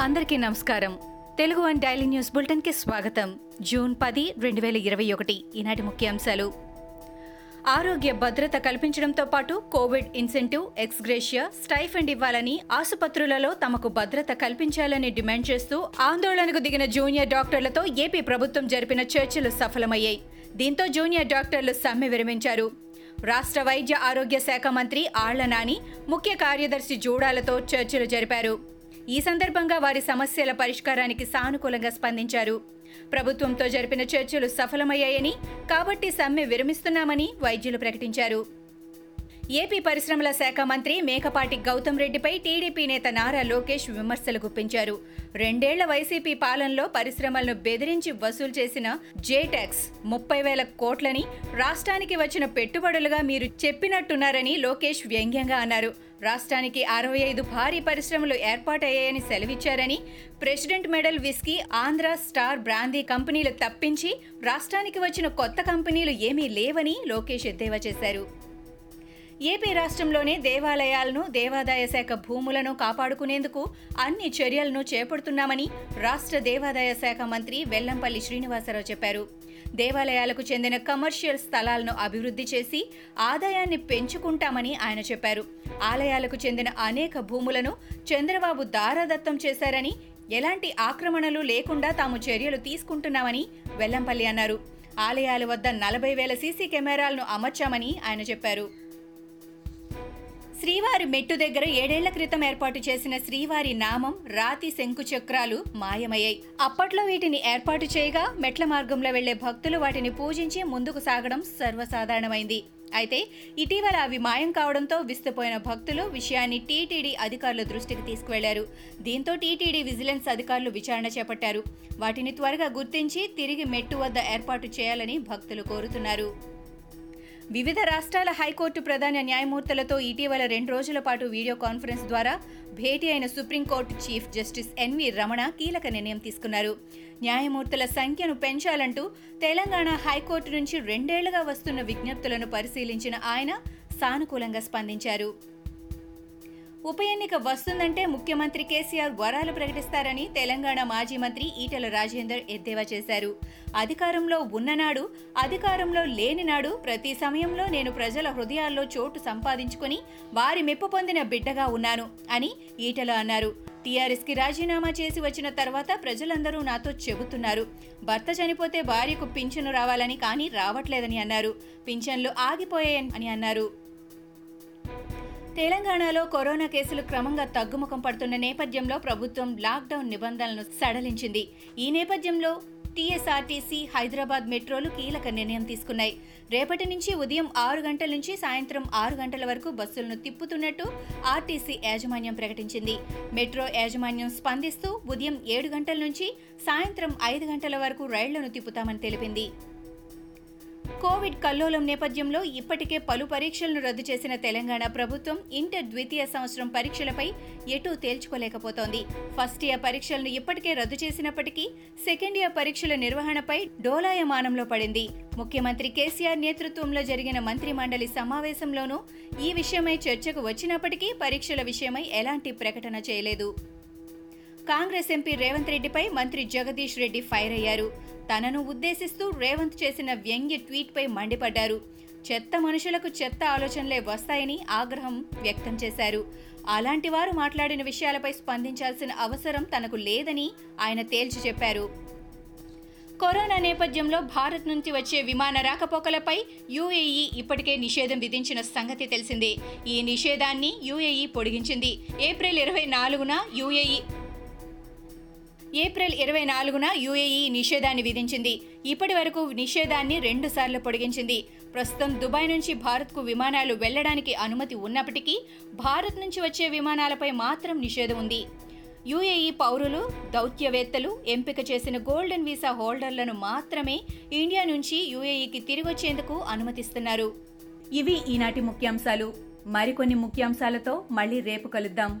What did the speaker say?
అందరికీ నమస్కారం. Telugu one daily news బులెటిన్కి స్వాగతం. జూన్ పది రెండు వేల ఇరవై ఒకటి. ఈనాటి ముఖ్యాంశాలు. ఆరోగ్య భద్రత కల్పించడంతో పాటు కోవిడ్ ఇన్సెంటివ్ ఎక్స్గ్రేషియా స్టైఫండ్ ఇవ్వాలని ఆసుపత్రులలో తమకు భద్రత కల్పించాలని డిమాండ్ చేస్తూ ఆందోళనకు దిగిన జూనియర్ డాక్టర్లతో ఏపీ ప్రభుత్వం జరిపిన చర్చలు సఫలమయ్యాయి. దీంతో జూనియర్ డాక్టర్లు సమ్మె విరమించారు. రాష్ట్ర వైద్య ఆరోగ్య శాఖ మంత్రి ఆళ్ళ నాని ముఖ్య కార్యదర్శి జూడాలతో చర్చలు జరిపారు. ఈ సందర్భంగా వారి సమస్యల పరిష్కారానికి సానుకూలంగా స్పందించారు. ప్రభుత్వంతో జరిపిన చర్చలు సఫలమయ్యాయని కాబట్టి సమ్మె విరమిస్తున్నామని వైద్యులు ప్రకటించారు. ఏపీ పరిశ్రమల శాఖ మంత్రి మేకపాటి గౌతమ్ రెడ్డిపై టీడీపీ నేత నారా లోకేష్ విమర్శలు గుప్పించారు. రెండేళ్ళ వైసీపీ పాలనలో పరిశ్రమలను బెదిరించి వసూలు చేసిన జేటాక్స్ ముప్పై వేల కోట్లని రాష్ట్రానికి వచ్చిన పెట్టుబడులుగా మీరు చెప్పినట్టున్నారని లోకేష్ వ్యంగ్యంగా అన్నారు. రాష్ట్రానికి అరవై ఐదు భారీ పరిశ్రమలు ఏర్పాటయ్యాయని సెలవిచ్చారని president medal whisky Andhra star brandy కంపెనీలు తప్పించి రాష్ట్రానికి వచ్చిన కొత్త కంపెనీలు ఏమీ లేవని లోకేష్ ఎద్దేవా చేశారు. ఏపీ రాష్ట్రంలోనే దేవాలయాలను దేవాదాయ శాఖ భూములను కాపాడుకునేందుకు అన్ని చర్యలను చేపడుతున్నామని రాష్ట్ర దేవాదాయ శాఖ మంత్రి వెల్లంపల్లి శ్రీనివాసరావు చెప్పారు. దేవాలయాలకు చెందిన కమర్షియల్ స్థలాలను అభివృద్ధి చేసి ఆదాయాన్ని పెంచుకుంటామని ఆయన చెప్పారు. ఆలయాలకు చెందిన అనేక భూములను చంద్రబాబు దారాదత్తం చేశారని ఎలాంటి ఆక్రమణలు లేకుండా తాము చర్యలు తీసుకుంటున్నామని వెల్లంపల్లి అన్నారు. ఆలయాల వద్ద నలభై వేల సీసీ కెమెరాలను అమర్చామని ఆయన చెప్పారు. శ్రీవారి మెట్టు దగ్గర ఏడేళ్ళ క్రితం ఏర్పాటు చేసిన శ్రీవారి నామం రాతి శంకు చక్రాలు మాయమయ్యాయి. అప్పట్లో వీటిని ఏర్పాటు చేయగా మెట్ల మార్గంలో వెళ్ళే భక్తులు వాటిని పూజించి ముందుకు సాగడం సర్వసాధారణమైంది. అయితే ఇటీవల అవి మాయం కావడంతో విస్తుపోయిన భక్తులు విషయాన్ని టీటీడీ అధికారుల దృష్టికి తీసుకువెళ్ళారు. దీంతో టీటీడీ విజిలెన్స్ అధికారులు విచారణ చేపట్టారు. వాటిని త్వరగా గుర్తించి తిరిగి మెట్టు వద్ద ఏర్పాటు చేయాలని భక్తులు కోరుతున్నారు. వివిధ రాష్ట్రాల హైకోర్టు ప్రధాన న్యాయమూర్తులతో ఇటీవల రెండు రోజుల పాటు వీడియో కాన్ఫరెన్స్ ద్వారా భేటీ అయిన supreme court chief justice N V Ramana కీలక నిర్ణయం తీసుకున్నారు. న్యాయమూర్తుల సంఖ్యను పెంచాలంటూ తెలంగాణ హైకోర్టు నుంచి రెండేళ్ళుగా వస్తున్న విజ్ఞప్తులను పరిశీలించిన ఆయన సానుకూలంగా స్పందించారు. ఉప ఎన్నిక వస్తుందంటే ముఖ్యమంత్రి కేసీఆర్ వరాలు ప్రకటిస్తారని తెలంగాణ మాజీ మంత్రి ఈటల రాజేందర్ ఎద్దేవా చేశారు. అధికారంలో ఉన్ననాడు అధికారంలో లేనినాడు ప్రతి సమయంలో నేను ప్రజల హృదయాల్లో చోటు సంపాదించుకుని వారి మెప్పు పొందిన బిడ్డగా ఉన్నాను అని ఈటల అన్నారు. టీఆర్ఎస్కి రాజీనామా చేసి వచ్చిన తర్వాత ప్రజలందరూ నాతో చెబుతున్నారు. భర్త చనిపోతే భార్యకు పింఛను రావాలని కానీ రావట్లేదని అన్నారు. పింఛన్లు ఆగిపోయాయని అని అన్నారు. తెలంగాణలో కరోనా కేసులు క్రమంగా తగ్గుముఖం పడుతున్న నేపథ్యంలో ప్రభుత్వం లాక్డౌన్ నిబంధనలను సడలించింది. ఈ నేపథ్యంలో టీఎస్ఆర్టీసీ హైదరాబాద్ మెట్రోలు కీలక నిర్ణయం తీసుకున్నాయి. రేపటి నుంచి ఉదయం ఆరు గంటల నుంచి సాయంత్రం ఆరు గంటల వరకు బస్సులను తిప్పుతున్నట్టు ఆర్టీసీ యాజమాన్యం ప్రకటించింది. మెట్రో యాజమాన్యం స్పందిస్తూ ఉదయం ఏడు గంటల నుంచి సాయంత్రం ఐదు గంటల వరకు రైళ్ళను తిప్పుతామని తెలిపింది. కోవిడ్ కల్లోలం నేపథ్యంలో ఇప్పటికే పలు పరీక్షలను రద్దు చేసిన తెలంగాణ ప్రభుత్వం ఇంటర్ ద్వితీయ సంవత్సరం పరీక్షలపై ఎటూ తేల్చుకోలేకపోతోంది. ఫస్ట్ ఇయర్ పరీక్షలను ఇప్పటికే రద్దు చేసినప్పటికీ సెకండ్ ఇయర్ పరీక్షల నిర్వహణపై డోలాయమానంలో పడింది. ముఖ్యమంత్రి కేసీఆర్ నేతృత్వంలో జరిగిన మంత్రి మండలి సమావేశంలోనూ ఈ విషయమై చర్చకు వచ్చినప్పటికీ పరీక్షల విషయమై ఎలాంటి ప్రకటన చేయలేదు. కాంగ్రెస్ ఎంపీ రేవంత్ రెడ్డిపై మంత్రి జగదీష్ రెడ్డి ఫైర్ అయ్యారు. తనను ఉద్దేశిస్తూ రేవంత్ చేసిన వ్యంగ్య ట్వీట్పై మండిపడ్డారు. చెత్త మనుషులకు చెత్త ఆలోచనలే వస్తాయని ఆగ్రహం వ్యక్తం చేశారు. అలాంటి వారు మాట్లాడిన విషయాలపై స్పందించాల్సిన అవసరం తనకు లేదని ఆయన తేల్చి చెప్పారు. కరోనా నేపథ్యంలో భారత్ నుంచి వచ్చే విమాన రాకపోకలపై యూఏఈ ఇప్పటికే నిషేధం విధించిన సంగతి తెలిసిందే. ఈ నిషేధాన్ని యూఏఈ పొడిగించింది. ఏప్రిల్ ఇరవై నాలుగున యూఏఈ ఏప్రిల్ ఇరవై నాలుగున యూఏఈ నిషేధాన్ని విధించింది. ఇప్పటి వరకు నిషేధాన్ని రెండు సార్లు పొడిగించింది. ప్రస్తుతం దుబాయ్ నుంచి భారత్కు విమానాలు వెళ్ళడానికి అనుమతి ఉన్నప్పటికీ భారత్ నుంచి వచ్చే విమానాలపై మాత్రం నిషేధం ఉంది. యూఏఈ పౌరులు దౌత్యవేత్తలు ఎంపిక చేసిన గోల్డెన్ వీసా హోల్డర్లను మాత్రమే ఇండియా నుంచి యూఏఈకి తిరిగొచ్చేందుకు అనుమతిస్తున్నారు. ఇవి ఈనాటి ముఖ్యాంశాలు. మరికొన్ని ముఖ్యాంశాలతో మళ్ళీ రేపు కలుద్దాం.